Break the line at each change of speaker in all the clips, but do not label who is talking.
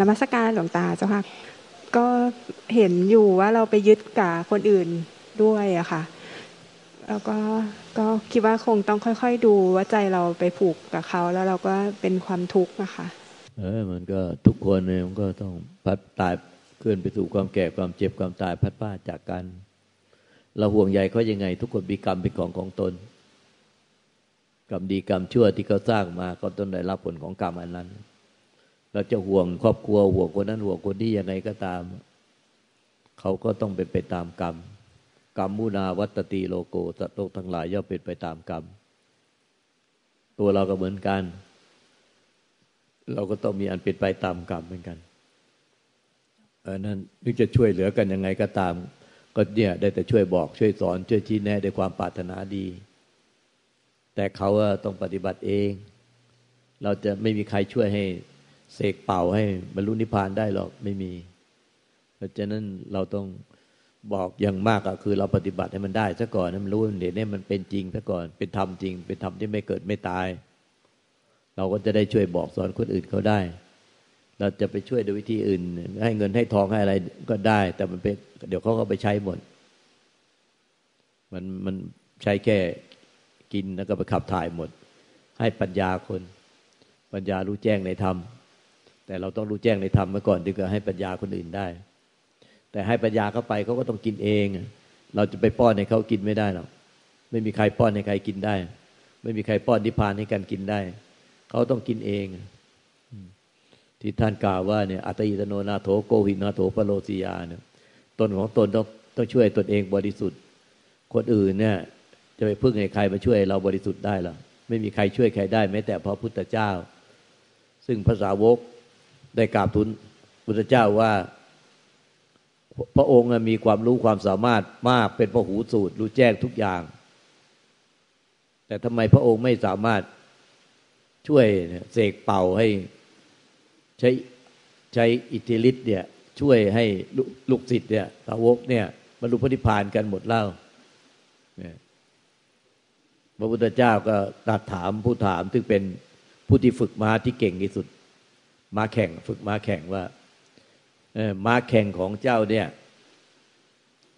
นมัสการหลวงตาเจ้าค่ะ ก็เห็นอยู่ว่าเราไปยึดกับคนอื่นด้วยอะค่ะ แล้วก็ก็คิดว่าคงต้องค่อย ๆ ดูว่าใจเราไปผูกกับเขา แล้วเราก็เป็นความทุกข์นะคะ
เออมันก็ทุกคนเนี่ยมันก็ต้องพัดตายเคลื่อนไปสู่ความแก่ความเจ็บความตายพัดพาจากกัน เราห่วงใยเขายังไง ทุกคนมีกรรมเป็นของของตนกรรมดีกรรมชั่วที่เขาสร้างมาก็ต้องได้รับผลของกรรมอันนั้น เราจะห่วงครอบครัวห่วงคนนั้นห่วงคนนี้ยังไงก็ตาม เขาก็ต้องเป็นไปตามกรรม กรรมมุนาวัตตีโลโกสัตว์โลกทั้งหลายย่อมเป็นไปตามกรรม ตัวเราก็เหมือนกัน เราก็ต้องมีอันเป็นไปตามกรรมเหมือนกันเออนั้นนึกจะช่วยเหลือกันยังไงก็ตาม ก็เนี่ยได้แต่ช่วยบอกช่วยสอน ช่วยชี้แนะด้วยความปรารถนาดี แต่เขาต้องปฏิบัติเอง เราจะไม่มีใครช่วยให้ เสกเป่าให้บรรลุนิพพานได้หรอกไม่มี เพราะฉะนั้นเราต้องบอกอย่างมากก็คือเราปฏิบัติให้มันได้ซะก่อนให้มันรู้เดี๋ยวนี้มันเป็นจริงซะก่อนเป็นธรรมจริง เป็นธรรมที่ไม่เกิดไม่ตาย เราก็จะได้ช่วยบอกสอนคนอื่นเขาได้ เราจะไปช่วยโดยวิธีอื่น ให้เงินให้ทองให้อะไรก็ได้ แต่มันเป็นเดี๋ยวเขาก็ไปใช้หมด มันมันใช้แค่กินแล้วก็ไปขับถ่ายหมด ให้ปัญญาคน ปัญญารู้แจ้งในธรรม แต่เราต้องรู้แจ้งในธรรมมาก่อนถึงจะให้ปัญญาคนอื่นได้ แต่ให้ปัญญาเข้าไปเขาก็ต้องกินเอง เราจะไปป้อนให้เขากินไม่ได้หรอกไม่มีใครป้อนให้ใครกินได้ ไม่มีใครป้อนนิพพานให้กันกินได้เขาต้องกินเอง ที่ท่านกล่าวว่าเนี่ยอัตยิตโนนาโถโกหินาโถปโลสิยาเนี่ยตนของตนต้องต้องช่วยตนเองบริสุทธิ์ คนอื่นเนี่ย จะไปพึ่งให้ใครมาช่วยเราบริสุทธิ์ได้หรอไม่มีใครช่วยใครได้แม้แต่พระพุทธเจ้า ซึ่งภาษาวก ได้กราบทูลพุทธเจ้าว่า พระองค์มีความรู้ความสามารถมากเป็นพระหูสูตร รู้แจ้งทุกอย่าง แต่ทำไมพระองค์ไม่สามารถช่วยเสกเป่าให้ใช้ใช้อิทธิฤทธิ์เนี่ยช่วยให้ลูกศิษย์เนี่ยสาวกเนี่ยบรรลุพระนิพพานกันหมดเล่าพระพุทธเจ้าก็ตัดถามผู้ถามซึ่งเป็นผู้ที่ฝึกมาที่เก่งที่สุด มาแข่งฝึกมาแข่งว่าม้าแข่งของเจ้าเนี่ย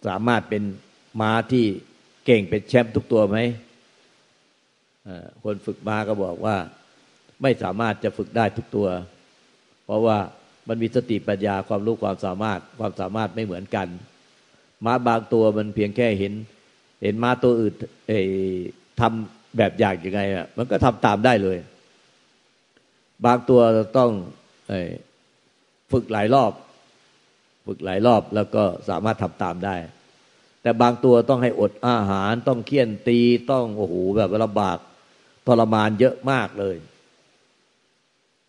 สามารถเป็นม้าที่เก่งเป็นแชมป์ทุกตัวไหมคนฝึกม้าก็บอกว่า ไม่สามารถจะฝึกได้ทุกตัว เพราะว่ามันมีสติปัญญาความรู้ความสามารถความสามารถไม่เหมือนกัน ม้าบางตัวมันเพียงแค่เห็น เห็นม้าตัวอื่นทำแบบอย่างยังไงมันก็ทำตามได้เลย บางตัวต้อง ฝึกหลายรอบ ฝึกหลายรอบแล้วก็สามารถทำตามได้ แต่บางตัวต้องให้อดอาหารต้องเคี่ยนตีต้องโอ้โหแบบลำบากทรมานเยอะมากเลย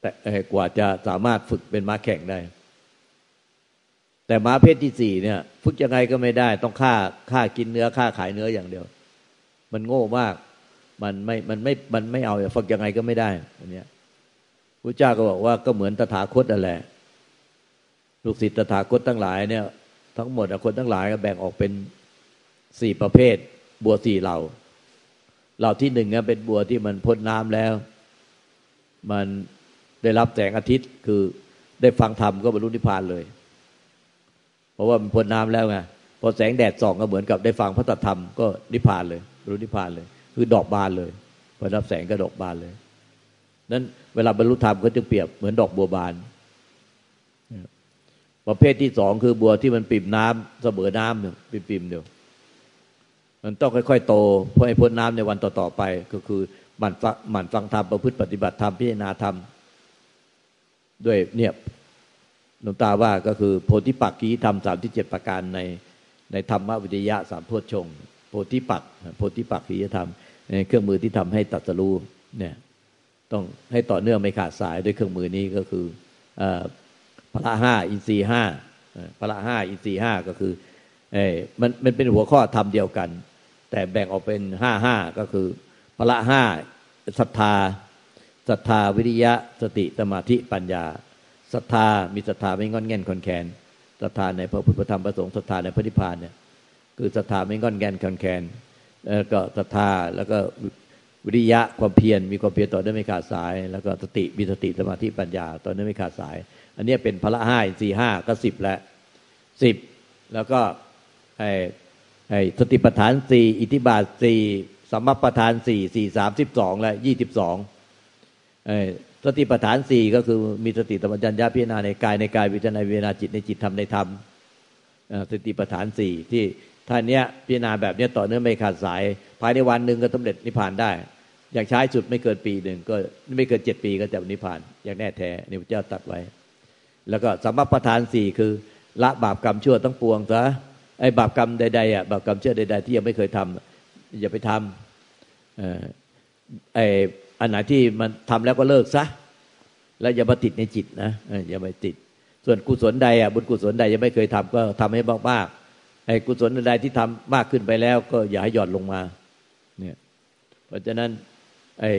แต่กว่าจะสามารถฝึกเป็นม้าแข่งได้ แต่ม้าเพศที่สี่เนี่ย ฝึกยังไงก็ไม่ได้ ต้องฆ่าฆ่ากินเนื้อฆ่าขายเนื้ออย่างเดียว มันโง่มาก มันไม่มันไม่มันไม่เอาฝึกยังไงก็ไม่ได้อันเนี้ย พระเจ้าก็บอกว่าก็เหมือนตถาคตนั่นแหละลูกศิษย์ตถาคตทั้งหลายเนี่ย ทั้งหมดคนทั้งหลายก็แบ่งออกเป็นสี่ประเภท บัวสี่เหล่าเหล่าที่หนึ่งเนี่ยเป็นบัวที่มันพ้นน้ำแล้ว มันได้รับแสงอาทิตย์คือได้ฟังธรรมก็บรรลุนิพพานเลย เพราะว่ามันพ้นน้ำแล้วไงพอแสงแดดส่องก็เหมือนกับได้ฟังพระธรรมก็นิพพานเลยบรรลุนิพพานเลย คือดอกบานเลยพอรับแสงก็ดอกบานเลย นั้นเวลาบรรลุธรรมก็จะเปรียบเหมือนดอกบัวบาน ประเภทที่สองคือบัวที่มันปิ่มน้ำเสมอน้ำเนี่ยปิ่มๆเดียวมันต้องค่อยๆโตเพื่อให้พ้นน้ำในวันต่อๆไป ก็คือหมั่นฟังหมั่นฟังธรรมประพฤติปฏิบัติธรรมพิจารณาธรรมด้วยเนี่ยหลวงตาว่าก็คือโพธิปักขีธรรมสามที่เจ็ดประการในในธรรมวิทยะสามโพชงโพธิปักโพธิปักขีธรรมเครื่องมือที่ทำให้ตัดสรู้เนี่ย ต้องให้ต่อเนื่องไม่ขาดสายด้วยเครื่องมือนี้ก็คือพละห้าอินทรีห้าพละห้าอินทรีห้าก็คือเอมันมันเป็นหัวข้อธรรมเดียวกัน แต่แบ่งออกเป็นห้าห้าก็คือพละห้าศรัทธาศรัทธาวิริยะสติสมาธิปัญญาศรัทธามีศรัทธาไม่งอนแง่นคอนแคนศรัทธาในพระพุทธธรรมประสงค์ศรัทธาในพระนิพพานเนี่ยคือศรัทธาไม่งอนแง่นคอนแคนแล้วก็ศรัทธาแล้วก็ วิริยะความเพียรมีความเพียรต่อเนื่องไม่ขาดสาย แล้วก็สติมีสติสมาธิปัญญาต่อเนื่องไม่ขาดสาย อันนี้เป็นพละห้าสี่ห้าก็สิบแล้วสิบแล้วก็ไอ้ไอ้สติปัฏฐานสี่อิทธิบาทสี่สัมมาปัฏฐานสี่สี่สามสิบสองและยี่สิบสองไอสติปัฏฐานสี่ก็คือมีสติธรรมจัญญาพิจารณาในกายในกายวิจารณาวิจารณาจิตในจิตธรรมในธรรมสติปัฏฐานสี่ที่ท่านเนี้ยพิจารณาแบบเนี้ยต่อเนื่องไม่ขาดสาย ภายในวันหนึ่งก็สำเร็จนิพพานได้ อยากใช้สุดไม่เกินปีหนึ่งก็ไม่เกินเจ็ดปีก็จะนิพพาน อย่างแน่แท้นี่พระเจ้าตัดไว้ แล้วก็สัมมาประธานสี่คือ ละบาปกรรมชั่วทั้งปวงซะไอ้บาปกรรมใดๆอะบาปกรรมชั่วใดๆที่ยังไม่เคยทำอย่าไปทำไอ้อันไหนที่มันทำแล้วก็เลิกซะแล้วอย่ามาติดในจิตนะอย่าไปติด ส่วนกุศลใดอะบุญกุศลใดยังไม่เคยทำก็ทำให้มากๆไอ้กุศลใดที่ทำมากขึ้นไปแล้ว ก็อย่าให้หย่อนลงมา เนี่ย เพราะฉะนั้น ไอ้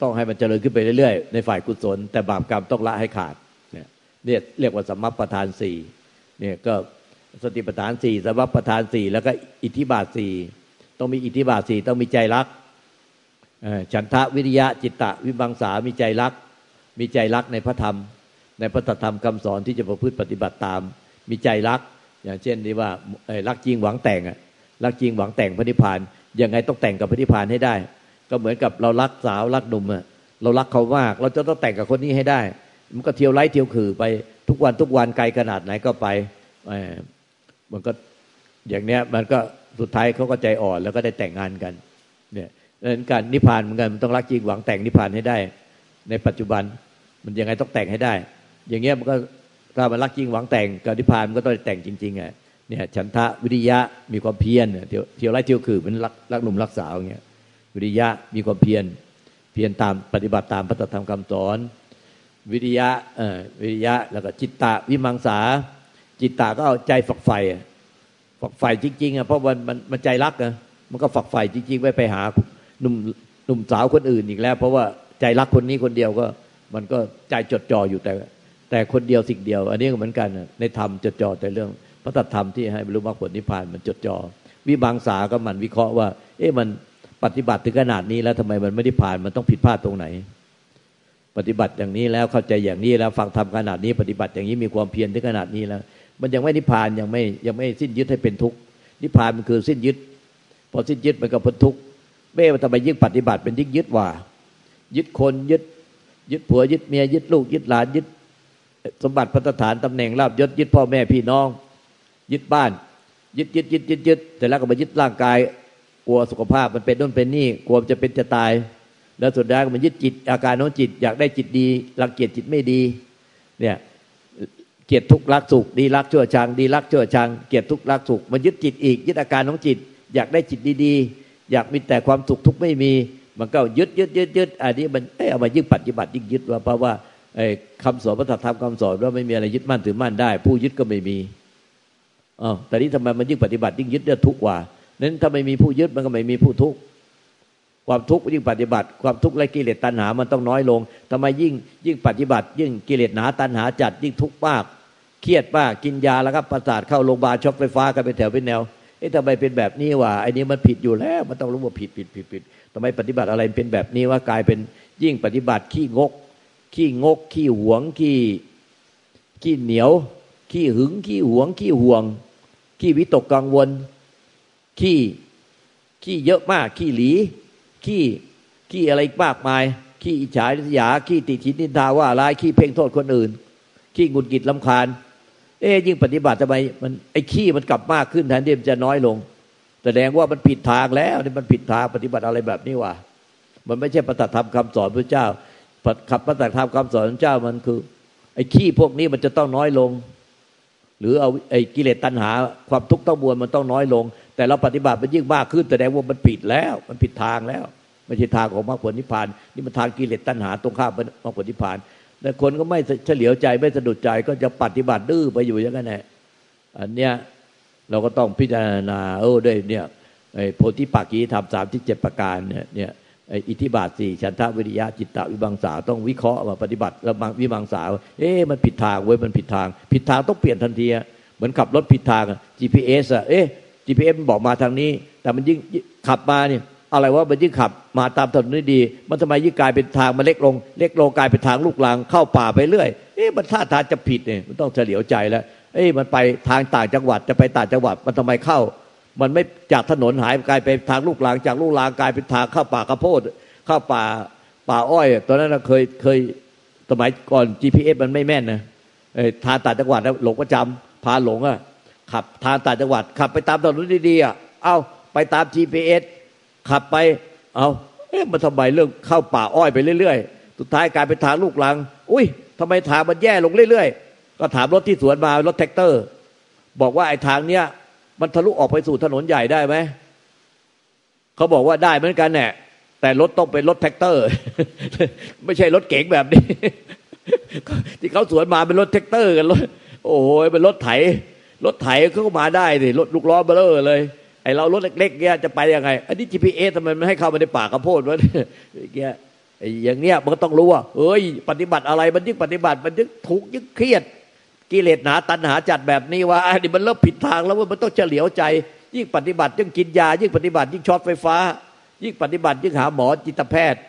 ต้องให้มันเจริญขึ้นไปเรื่อยๆ ในฝ่ายกุศล แต่บาปกรรมต้องละให้ขาดเนี่ยเนี่ยเรียกว่าสัมมาประธานสี่เนี่ยก็สติปัฏฐานสี่สัมมาประธานสี่แล้วก็อิทธิบาทสี่ต้องมีอิทธิบาทสี่ต้องมีใจรักฉันทะวิริยะจิตตะวิบังสามีใจรัก มีใจรักในพระธรรม ในพระธรรมคำสอนที่จะประพฤติปฏิบัติตาม มีใจรัก อย่างเช่นที่ว่ารักจริงหวังแต่งอะรักจริงหวังแต่งพระนิพพานยังไงต้องแต่งกับพระนิพพานให้ได้ ก็เหมือนกับเรารักสาวรักหนุ่มอะเรารักเขามากเราจะต้องแต่งกับคนนี้ให้ได้ มันก็เที่ยวไล่เที่ยวขื่อไปทุกวันทุกวันไกลขนาดไหนก็ไปมันก็อย่างเนี้ยมันก็สุดท้ายเขาก็ใจอ่อนแล้วก็ได้แต่งงานกัน เนี่ยดังนั้นการนิพพานเหมือนกันมันต้องรักจริงหวังแต่งนิพพานให้ได้ ในปัจจุบันมันยังไงต้องแต่งให้ได้ อย่างเงี้ยมันก็ถ้ามันรักจริงหวังแต่งกับนิพพานมันก็ต้องแต่งจริงๆอะเนี่ยฉันทะวิริยะมีความเพียรเที่ยวเที่ยวไล่เที่ยวคือเป็นรักรักหนุ่มรักสาวเงี้ย วิริยะมีความเพียรเพียรตามปฏิบัติตามพระธรรมคำสอน วิริยะเอ่อวิริยะแล้วก็จิตตะวิมังสา จิตตะก็เอาใจฝักใฝ่ฝักใฝ่จริงๆอะเพราะมันมันมันใจรักอะมันก็ฝักใฝ่จริง ๆ ไว้ไปหาหนุ่มหนุ่มสาวคนอื่นอีกแล้ว เพราะว่าใจรักคนนี้คนเดียวก็มันก็ใจจดจ่ออยู่แต่ แต่คนเดียวสิ่งเดียว อันนี้ก็เหมือนกันในธรรมจดจ่อแต่เรื่องพระธรรมที่ให้บรรลุมรรคผลนิพพานมันจดจ่อวิบางสาก็มันวิเคราะห์ว่า เอ๊ะมัน ปฏิบัติถึงขนาดนี้แล้วทำไมมันไม่ได้ผ่านมันต้องผิดพลาดตรงไหน ปฏิบัติอย่างนี้แล้วเข้าใจอย่างนี้แล้วฟังทำขนาดนี้ ปฏิบัติอย่างนี้มีความเพียรถึงขนาดนี้แล้ว มันยังไม่นิพพานยังไม่ยังไม่สิ้นยึดให้เป็นทุกข์นิพพานมันคือสิ้นยึดพอสิ้นยึดมันก็พ้นทุกข์เบ้ทำไมยิ่งปฏิบัติเป็นยิ่งยึดว่า ยึดคนยึด ยึดผัวยึดเมียยึดลูกยึดหลานยึด สมบัติพัฒฐานตำแหน่งลาบยศยึดพ่อแม่พี่น้อง ยึดบ้าน ยึดยึดยึดยึดยึดแต่แล้วก็มายึดร่างกาย กลัวสุขภาพมันเป็นนู่นเป็นนี่กลัวจะเป็นจะตาย แล้วสุดท้ายมันยึดจิตอาการน้องจิต อยากได้จิตดีรังเกียจจิตไม่ดี เนี่ยเกียรติทุกข์รักสุขดีรักชั่วชัง ดีรักชั่วชัง เกียรติทุกข์รักสุขมันยึดจิตอีก ยึดอาการน้องจิต อยากได้จิตดีๆ อยากมีแต่ความสุขทุกข์ไม่มี มันก็ยึดยึดยึดยึดอันนี้มันเอามายิ่งปฏิบัติยิ่งยึดว่าเพราะว่าคำสอนพระธรรมคำสอนว่าไม่มีอะไรยึดมั่นถือมั่นได้ ผู้ยึดก็ไม่มีอ๋อแต่นี้ทำไมมันยิ่งปฏิบัติยิ่งยึดเนี่ยทุกข์กว่า นั้นถ้าไม่มีผู้ยึดมันก็ไม่มีผู้ทุกข์ความทุกข์ยิ่งปฏิบัติ ความทุกข์และกิเลสตัณหามันต้องน้อยลงทำไมยิ่งยิ่งปฏิบัติ ยิ่งกิเลสหนาตัณหาจัดยิ่งทุกข์มากเครียดมากกินยาแล้วครับประสาทเข้าโรงพยาบาลช็อกไฟฟ้ากันเป็นแถวเป็นแนวเอ๊ะทำไมเป็นแบบนี้วะไอ้นี้มันผิดอยู่แล้ว มันต้องรู้ว่าผิดผิดผิดผิดทำไมปฏิบัติอะไรเป็นแบบนี้ว่ากลายเป็นยิ่งปฏิบัติขี้งก ขี้งก ขี้หวงขี้ขี้เหนียว ขี้หึงขี้หวง ขี้ห่วง ขี้วิตกกังวล ขี้ขี้เยอะมากขี้หลี ขี้ขี้อะไรมากมาย ขี้อิจฉาริษยา ขี้ติชินนินทาว่าร้ายขี้เพ่งโทษคนอื่น ขี้งุนกิดลำคาญ เอ๊ยิ่งปฏิบัติทำไมมันไอ้ขี้มันกลับมากขึ้นแทนที่มันจะน้อยลง แสดงว่ามันผิดทางแล้วนี่มันผิดทางปฏิบัติอะไรแบบนี้วะมันไม่ใช่ปฏิธรรมคำสอนพระเจ้าขับปฏิธรรมคำสอนพระเจ้ามันคือ ไอ้ขี้พวกนี้มันจะต้องน้อยลง หรือเอาไอ้กิเลสตัณหา ความทุกข์ต้องบวนมันต้องน้อยลง แต่เราปฏิบัติมันยิ่งมากขึ้นแสดงว่ามันผิดแล้ว มันผิดทางแล้วไม่ใช่ทางของมรรคผลนิพพานนี่มันทางกิเลสตัณหาตรงข้ามมรรคผลนิพพานแต่คนก็ไม่เฉลียวใจไม่สะดุดใจก็จะปฏิบัติดื้อไปอยู่อย่างนั้นแหละอันเนี้ยเราก็ต้องพิจารณาเออด้วยเนี่ยโพธิปักกีธรรมสามที่เจ็ดประการเนี่ยเนี่ยอิทธิบาทสี่ฉันทะวิริยะจิตตวิบังสาต้องวิเคราะห์มาปฏิบัติแล้ววิบังสาเอ๊ะมันผิดทางเว้ยมันผิดทาง ผิดทางต้องเปลี่ยนทันทีเหมือนขับรถผิดทาง GPS อะเอ๊ะ GPS บอกมาทางนี้ แต่มันยิ่งขับมาเนี่ยอะไรว่ามันยิ่งขับมาตามถนนดี มันทำไมยิ่งกลายเป็นทางมันเล็กลง เล็กลงกลายเป็นทางลูกลังเข้าป่าไปเรื่อยเอ๊ะมันท่าทางจะผิดเนี่ยมันต้องเฉลียวใจแล้วเอ๊ะมันไปทางต่างจังหวัดจะไปต่างจังหวัดมันทำไมเข้า มันไม่จากถนนหายกลายไปทางลูกลังจากลูกลังกลายเป็นทางเข้าป่ากระโพดเข้าป่าป่าอ้อยตอนนั้นเคยเคยสมัยก่อน GPS มันไม่แม่นนะทางต่างจังหวัดหลงประจำพาหลงอะ ขับทางต่างจังหวัด ขับไปตามถนนดีๆอะเอ้าไปตาม GPS ขับไป เอาเอ๊ะมันทำไมเรื่องเข้าป่าอ้อยไปเรื่อยๆ สุดท้ายกลายเป็นทางลูกลัง อุ้ยทำไมทางมันแย่ลงเรื่อยๆ ก็ถามรถที่สวนมารถแท็กเตอร์ บอกว่าไอ้ทางเนี้ยมันทะลุออกไปสู่ถนนใหญ่ได้ไหมเขาบอกว่าได้เหมือนกันแน่แต่รถต้องเป็นรถแทรกเตอร์ ไม่ใช่รถเก๋งแบบนี้ ที่เขาสวนมาเป็นรถแทรกเตอร์กันรถโอ้โหเป็นรถไถ รถไถเขาก็มาได้สิรถลูกล้อเบ้อเร่อเลยไอเรารถเล็กๆเนี่ยจะไปยังไง อันนี้ GPS ทำไมไม่ให้เข้ามาในป่ากระโพดวะเนี่ยอย่างเนี้ยมันก็ต้องรู้ว่าเอ้ย ปฏิบัติอะไรมันยิ่งปฏิบัติมันยิ่งทุกข์ยิ่งเครียด กิเลสหนาตัณหาจัดแบบนี้ว่าอันนี้มันเริ่มผิดทางแล้วว่ามันต้องเฉลียวใจ ยิ่งปฏิบัติยิ่งกินยา ยิ่งปฏิบัติยิ่งช็อตไฟฟ้า ยิ่งปฏิบัติยิ่งหาหมอจิตแพทย์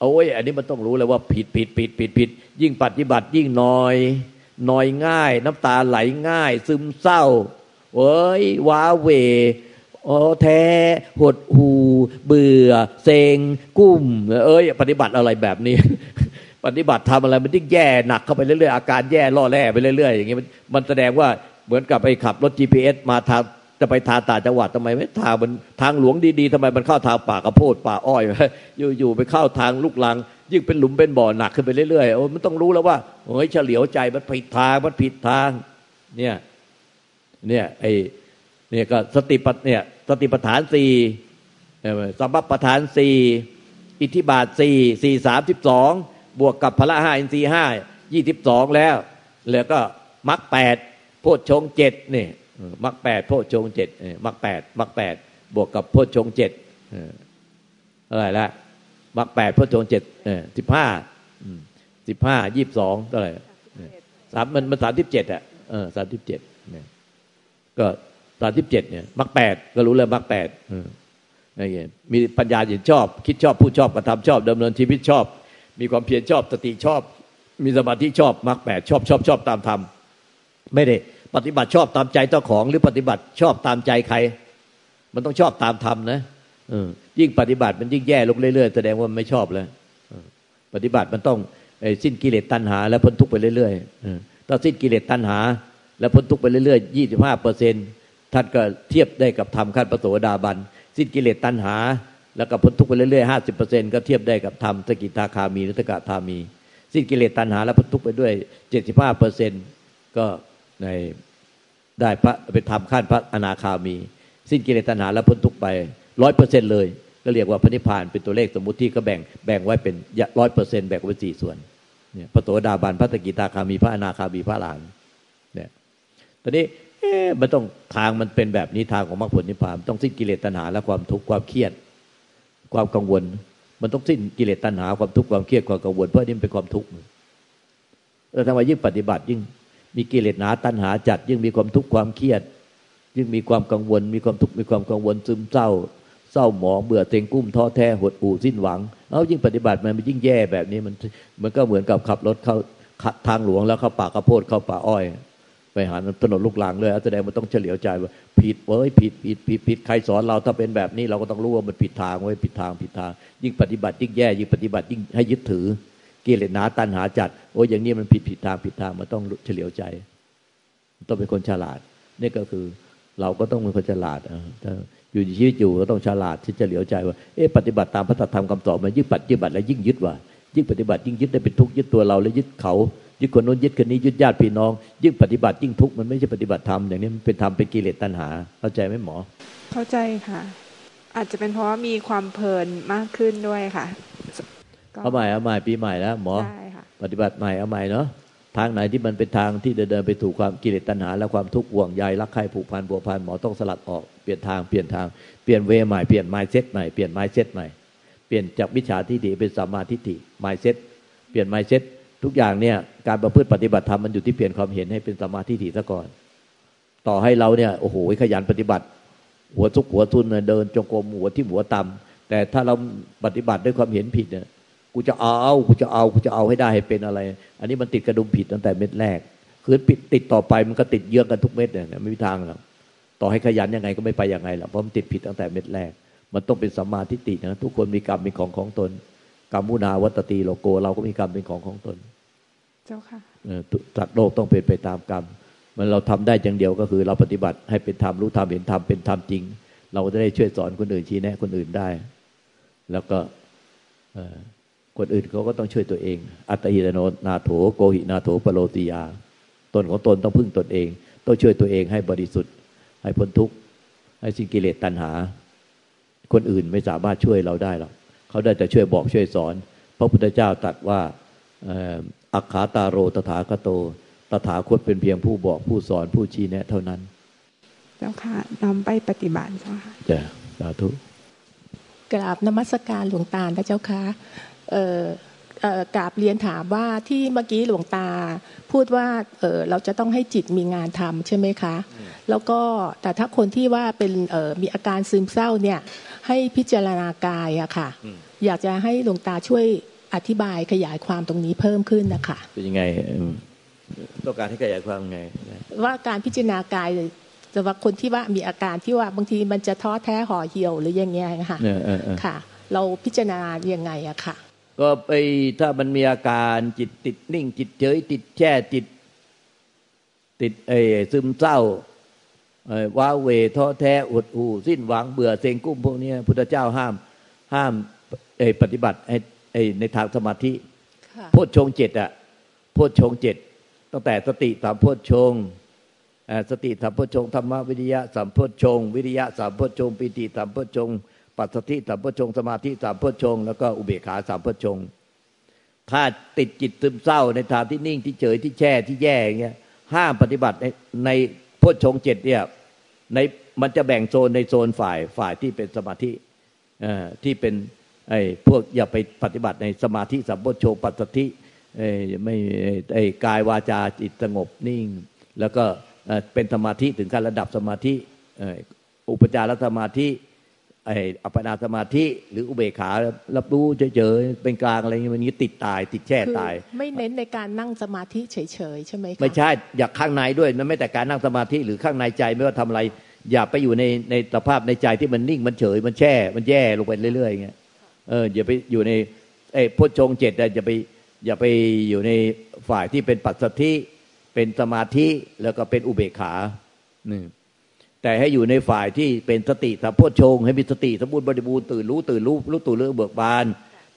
โอ้ยอันนี้มันต้องรู้เลยว่าผิดผิดผิดผิดผิดยิ่งปฏิบัติยิ่งน้อย นอยง่าย น้ำตาไหลง่าย ซึมเศร้าเอ้ยว้าเวอ๋อแท้หดหูเบื่อ เซ็งกุ้ม เอ้ย ปฏิบัติอะไรแบบนี้ ปฏิบัติทำอะไรมันยิ่งแย่หนักเข้าไปเรื่อยๆอาการแย่ล่อแร่ไปเรื่อยๆอย่างนี้ยมันแสดงว่าเหมือนกับไปขับรถ GPS มาทาง จะไปทาต่างจังหวัดทำไมไม่ทางมันทางหลวงดีๆทำไมมันเข้าทางป่ากระโพดป่าอ้อยอยู่ๆไปเข้าทางลูกลัง ยิ่งเป็นหลุมเป็นบ่อหนักขึ้นไปเรื่อยๆโอ้มันต้องรู้แล้วว่าเฮ้ยเฉลียวใจมันผิดทางมันผิดทาง เนี่ยเนี่ยไอเนี่ยก็สติปัฏเนี่ยสติปัฏฐานสี่สัมบัปฐานสี่อิทธิบาทสี่สี่สามสิบสองบวกกับพละห้าอินทรีห้ายี่สิบสองแล้ว แล้วก็มรรคแปดโพชฌงเจ็ดเนี่ย มรรคแปดโพชฌงเจ็ดมรรคแปดมรรคแปดบวกกับโพชฌงเจ็ดอะไรละมรรคแปดโพชฌงเจ็ดสิบห้าสิบห้ายี่สิบสองเท่าไหร่สามมันมันสามสิบเจ็ดอะสามสิบเจ็ดก็สามสิบเจ็ดเนี่ยมรรคแปดก็รู้เลยมรรคแปดนี่มีปัญญาเห็นชอบ คิดชอบพูดชอบกระทำชอบดำเนินชีวิตชอบ มีความเพียรชอบสติชอบ มีสมาธิชอบมรรคแปดชอบชอบชอบตามธรรมไม่ได้ ปฏิบัติชอบตามใจเจ้าของ หรือปฏิบัติชอบตามใจใคร มันต้องชอบตามธรรมนะยิ่งปฏิบัติมันยิ่งแย่ลงเรื่อยๆ แสดงว่าไม่ชอบแล้วปฏิบัติมันต้องสิ้นกิเลสตัณหา แล้วพ้นทุกข์ไปเรื่อยๆถ้าสิ้นกิเลสตัณหา แล้วพ้นทุกข์ไปเรื่อยๆยี่สิบห้าเปอร์เซ็นต์ท่านก็เทียบได้กับธรรมขั้นปโสดาบัน สิ้นกิเลสตัณหา แล้วก็พ้นทุกข์ไปเรื่อยๆห้าสิบเปอร์เซ็นต์ก็เทียบได้กับธรรมสกิทาคามีนัตกะธามี สิ้นกิเลสตัณหา แล้วพ้นทุกข์ไปด้วยเจ็ดสิบห้าเปอร์เซ็นก็ ในได้พระเป็นธรรมขั้นพระอนาคามี สิ้นกิเลสตัณหาแล้วพ้นทุกไปร้อยเปอร์เซ็นต์เลย ก็เรียกว่าพระนิพพานเป็นตัวเลขสมมุติที่ก็แบ่งแบ่งไว้เป็นร้อยเปอร์เซ็นต์แบ่งไว้สี่ส่วนเนี่ยพระโสดาบันพระสกิทาคามีพระอนาคามีพระหลานเนี่ยตอนนี้เอ๊ะมันต้องทางมันเป็นแบบนี้ทางของมรรคผลนิพพานต้องสิ้นกิเลสตัณหาและความทุกข์ความเครียด ความกังวล มันต้องสิ้นกิเลสตัณหาความทุกข์ความเครียดความกังวลเพราะนี่เป็นความทุกข์แล้วทำไมยิ่งปฏิบัติยิ่ง มีกิเลสหนาตัณหาจัด ยิ่งมีความทุกข์ความเครียด ยิ่งมีความกังวล มีความทุกข์มีความกังวลซึมเศร้า เศร้าหมองเบื่อเต็งกุ้มท้อแท้หดหู่สิ้นหวังเอายิ่งปฏิบัติมันยิ่งแย่แบบนี้มันมันก็เหมือนกับขับรถเข้าทางหลวงแล้วเข้าป่ากระโพดเข้าป่าอ้อย ไปหาถนนลูกหลางเลยแสดงมันต้องเฉลียวใจว่าผิดเว้ยผิดผิดผิดผิดใครสอนเราถ้าเป็นแบบนี้เราก็ต้องรู้ว่ามันผิดทางไว้ยผิดทางผิดทาง ยิ่งปฏิบัติยิ่งแย่ยิ่งปฏิบัติยิ่งให้ยึดถือ กิเลสหนาตันหาจัด โอ้ยอย่างนี้มันผิดผิดทางผิดทางมันต้องเฉลียวใจ ต้องเป็นคนฉลาด นี่ก็คือเราก็ต้องเป็นคนฉลาดอยู่ชีวิตอยู่ก็ต้องฉลาดที่จะเหลียวใจว่าเอ๊ะปฏิบัติตามพระธรรมคำสอนมันยิ่งปฏิบัติแล้วยิ่งยึดว่ายิ่งปฏิบัติยิ่งยึดได้เป็นทุกข์ยึดตัวเราแล้วยึดเขายึดคนนู้นยึดคนนี้ยึดญาติพี่น้อง ยิ่งปฏิบัติยิ่งทุกข์มันไม่ใช่ปฏิบัติธรรมอย่างนี้มันเป็นธรรมเป็นกิเลสตัณหา เข้าใจไหมหมอ
เข้าใจค่ะ อาจจะเป็นเพราะว่ามีความเพลินมากขึ้นด้วยค่ะ
เอาใหม่เอาใหม่ปีใหม่แล้วหมอปฏิบัติใหม่เอาใหม่เนาะทางไหนที่มันเป็นทางที่เดินไปถูกความกิเลสตัณหา และความทุกข์ห่วงใยรักใคร่ผูกพันบัวพันหมอต้องสลัดออกเปลี่ยนทางเปลี่ยนทางเปลี่ยนเวใหม่เปลี่ยนไมซ์เซ็ตใหม่เปลี่ยนไมซ์เซ็ตใหม่เปลี่ยนจากวิชาทิฏฐิเป็นสัมมาทิฏฐิไมซ์เซ็ตเปลี่ยนไมซ์เซ็ตทุกอย่างเนี่ยการประพฤติปฏิบัติธรรมมันอยู่ที่เปลี่ยนความเห็นให้เป็นสมาธิถี่ซะก่อน ต่อให้เราเนี่ยโอ้โหขยันปฏิบัติ หัวทุกหัวทุนเดินจงกรมหัวที่หัวต่ำแต่ถ้าเราปฏิบัติด้วยความเห็นผิดเนี่ย กูจะเอากูจะเอากูจะเอาให้ได้ให้เป็นอะไร อันนี้มันติดกระดุมผิดตั้งแต่เม็ดแรกคือปิดติดต่อไปมันก็ติดเยื่อกันทุกเม็ดเนี่ยไม่มีทางหรอกต่อให้ขยันยังไงก็ไม่ไปยังไงหรอกเพราะมันติดผิดตั้งแต่เม็ดแรก มันต้องเป็นสัมมาทิฏฐินะทุกคนมีกรรมเป็นของของตนกรรมมุนาวัตตีโลโก เราก็มีกรรมเป็นของของตน
เจ้าค่ะ
สัตว์โลกต้องเป็นไปตามกรรม มันเราทำได้อย่างเดียวก็คือ เราปฏิบัติให้เป็นธรรมรู้ธรรมเห็นธรรมเป็นธรรมจริง เราจะได้ช่วยสอนคนอื่นชี้แนะคนอื่นได้ แล้วก็ คนอื่นเขาก็ต้องช่วยตัวเอง อัตหิตโนนาโถโกหินาโถปโลติยา ตนของตนต้องพึ่งตนเอง ต้องช่วยตัวเองให้บริสุทธิ์ ให้พ้นทุกข์ ให้สิ้นกิเลสตัณหา คนอื่นไม่สามารถช่วยเราได้หรอกเขาได้แต่ช่วยบอกช่วยสอน พระพุทธเจ้าตรัสว่าอัคขาตาโรตถาคโต ตถาคตเป็นเพียงผู้บอกผู้สอนผู้ชี้แนะ เท่านั้น
เจ้าค่ะนำไปปฏิบัติเจ้าค่ะ
จ้ะสาธุ
กราบนมัสการหลวงตาพระเจ้าค่ะ กราบเรียนถามว่าที่เมื่อกี้หลวงตา พูดว่าเเราจะต้องให้จิตมีงานทำใช่ไหมคะ แล้วก็แต่ถ้าคนที่ว่าเป็นมีอาการซึมเศร้าเนี่ยให้พิจารณากายอะค่ะ อยากจะให้หลวงตาช่วยอธิบายขยายความตรงนี้เพิ่มขึ้นนะคะ
เป็นยังไงต้องการให้ขยายความไง
ว่าการพิจารณากายสำหรับคนที่ว่ามีอาการที่ว่าบางทีมันจะท้อแท้ห่อเหี่ยวหรือยังไงค่ะค่ะ เราพิจารณายังไงอะค่ะ
ก็ไปถ้ามันมีอาการจิตติดนิ่ง จิตเฉยติดแช่จิต ติดเอซึมเศร้าว้าเวท้อแท้อดหูสิ้นหวังเบื่อเซ็งกุ้มพวกนี้พุทธเจ้าห้ามห้ามปฏิบัติในทางสมาธิโพชฌงเจ็ดอะโพชฌงเจ็ดตั้งแต่สติสามโพชฌงสติสามโพชฌงธรรมวิริยะสามโพชฌงวิริยะสามโพชฌงปิติสามโพชฌง ปัสสติสามโพชงสมาธิสามโพชงแล้วก็อุเบกขาสามโพชงถ้าติดจิตซึมเศร้าในทางที่นิ่งที่เฉยที่แช่ที่แย่อย่างเงี้ยห้ามปฏิบัติในในโพชงเจ็ดเนี่ยในมันจะแบ่งโซนในโซนฝ่ายฝ่ายที่เป็นสมาธิที่เป็นไอ้พวกอย่าไปปฏิบัติในสมาธิสัมโพชงปัสสติไม่ไอ้กายวาจาจิตสงบนิ่ง แล้วก็เป็นสมาธิถึงการระดับสมาธิอุปจารสมาธิ ไอ้อัปปนาสมาธิหรืออุเบกขารับรู้เฉยๆเป็นกลางอะไรเงี้ยมันนี้ติดตาย ติดแช่ตาย
ไม่เน้นในการนั่งสมาธิเฉยๆใช่ไหม
คะไม่ใช่อยากข้างในด้วยนั่นไม่แต่การนั่งสมาธิหรือข้างในใจไม่ว่าทำอะไร อย่าไปอยู่ในในสภาพในใจที่มันนิ่งมันเฉยมันแช่ มันแย่ลงไปเรื่อยๆเงี้ยเอออย่าไปอยู่ในไอ้พุทธงเจ็ดอย่าไปอย่าไปอยู่ในฝ่ายที่เป็นปัจสัทธิเป็นสมาธิแล้วก็เป็นอุเบกขานี่ แต่ให้อยู่ในฝ่ายที่เป็นสติสัมโพชง ให้มีสติสมบูรณ์บริบูรณ์ตื่นรู้ตื่นรู้รู้ตื่นรื่องเบิกบาน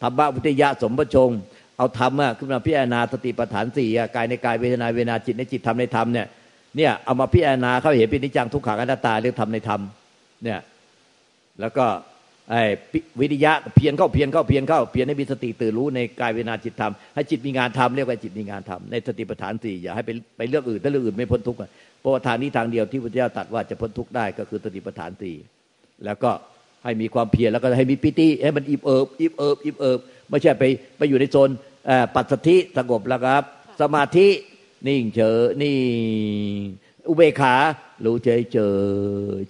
ธรรมะวิทยาสมปชง เอาธรรมะขึ้นมาพิจารณาสติปัฏฐานสี่กายในกายเวทนาเวนาจิตในจิตธรรมในธรรมเนี่ยเนี่ยเอามาพิจารณาเขาเห็นป็นนิจังทุกขังอนัตตาเรื่องธรรมในธรรมเนี่ยแล้วก็ไอ้วิริยะเพียรเข้าเพียรเข้าเพียรเข้าเพียรให้มีสติตื่นรู้ในกายเวนาจิตธรรมให้จิตมีงานทำเรียกว่าจิตมีงานทำในสติปัฏฐานสี่อย่าให้ไปไปเรื่องอื่นถ้าเรื่องอื่นไม่พ้นทุกข์ เพราะว่าทางนี้ทางเดียวที่พระเจ้าตรัสว่าจะพ้นทุกข์ได้ก็คือสติปัฏฐานสี่แล้วก็ให้มีความเพียรแล้วก็ให้มีปิติให้มันอิ่มเอิบอิ่มเอิบอิ่มเอิบไม่ใช่ไปไปอยู่ในโซนปัจสติสงบแล้วครับ สมาธินิ่งเฉยนี่อุเบกขารู้เฉยเจอ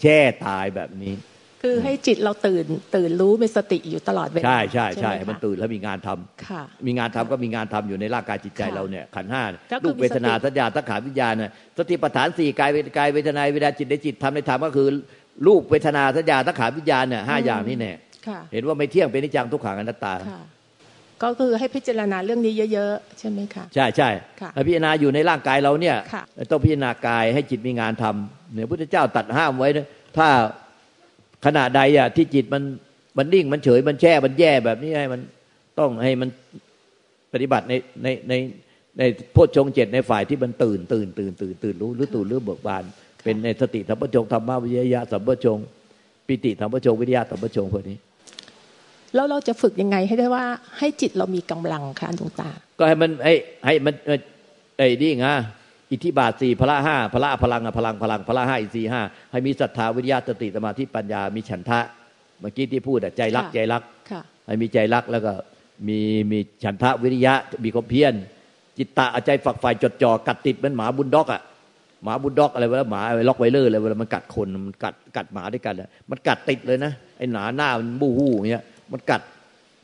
แช่ตายแบบนี้
คือให้จิตเราตื่น ตื่นรู้มีสติอยู่ตลอดเวลา
ใช่ใช่ใช่มันตื่นแล้วมีงานทำค่ะมีงานทำก็มีงานทำอยู่ในร่างกายจิตใจเราเนี่ยขันห้าลูกเวทนาสัญญาตัขาวิญญาณเนี่ยสติปัฏฐานสี่กายกายเวทนาเวทนาจิตในจิตทำในธรรมก็คือลูกเวทนาสัญญาตัขาวิญญาณเนี่ยห้าอย่างนี้เนี่ยเห็นว่าไม่เที่ยงเป็นนิจังทุกขังอนัตตา
ก็คือให้พิจารณาเรื่องนี้เยอะๆ ใช่ไหมคะ
ใช่ใช่พิจารณาอยู่ในร่างกายเราเนี่ยต้องพิจารณากายให้จิตมีงานทำเนี่ยพุทธเจ้าตัดห้ามไว้ถ้า ขณะใดอะที่จิตมันมันนิ่งมันเฉยมันแช่มันแย่แบบนี้ให้มันต้องให้มันปฏิบัติในในในในโพชฌงเจ็ดในฝ่ายที่มันตื่นตื่นตื่นตื่นตื่นรู้หรือตื่นหรือเบิกบาน เป็นในสติธรรมชงธรรมวิทยาสัมปชงปิติธรรมชงวิทยาสัมปชงพวกนี้
แล้วเราจะฝึกยังไงให้ได้ว่าให้จิตเรามีกำลังค่ะดวงตา
ก็ให้มันให้ให้มันไอ้นี่ไง อิทธิบาทสี่พละห้าพละพลังพลังพลังพละห้าอินทรีห้าให้มีศรัทธาวิริยะสติสมาธิปัญญามีฉันทะเมื่อกี้ที่พูดใจรักใจรักให้มีใจรักแล้วก็มีมีฉันทะวิริยะมีความเพียรจิตตะใจฝักใฝ่จดจ่อกัดติดเหมือนหมาบูลด็อกอะหมาบูลด็อกอะไรเวลาหมาไอ้ร็อตไวเลอร์อะไรเวลามันกัดคนมันกัดกัดหมาด้วยกันมันกัดติดเลยนะไอ้หนาหน้ามันบู้ฮู้อย่างเงี้ยมันกัด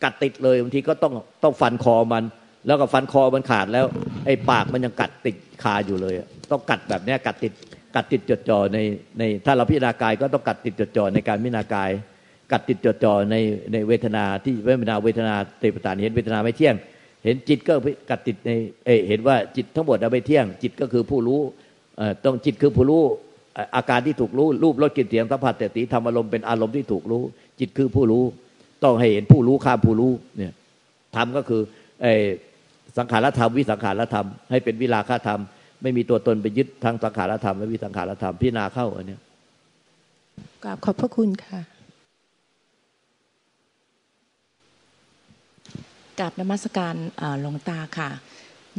กัดติดเลยบางทีก็ต้องต้องฟันคอมัน แล้วก็ฟันคอมันขาดแล้ว ไอ้ปากมันยังกัดติดคาอยู่เลย ต้องกัดแบบนี้กัดติดกัดติดจดจ่อในในถ้าเราพิจารณากายก็ต้องกัดติดจดจ่อในการพิจารณากาย กัดติดจดจ่อในในเวทนาที่เวทนาเวทนาเตปตานเห็นเวทนาไม่เที่ยง เห็นจิตก็กัดติดในเอเห็นว่าจิตทั้งหมดไม่เที่ยง จิตก็คือผู้รู้ต้องจิตคือผู้รู้อาการที่ถูกรู้รูปรสกลิ่นเสียงสัมผัสแต่ตีธรรมอารมณ์เป็นอารมณ์ที่ถูกรู้ จิตคือผู้รู้ ต้องให้เห็นผู้รู้ข้ามผู้รู้เนี่ยธรรมก็คือไอ้ สังขารธรรมวิสังขารธรรมให้เป็นวิลาคธรรม ไม่มีตัวตนไปยึดทางสังขารธรรมและวิสังขารธรรมพิจารณาเข้าอันนี้
กราบขอบพระคุณค่ะ
กราบนมัสการหลวงตาค่ะ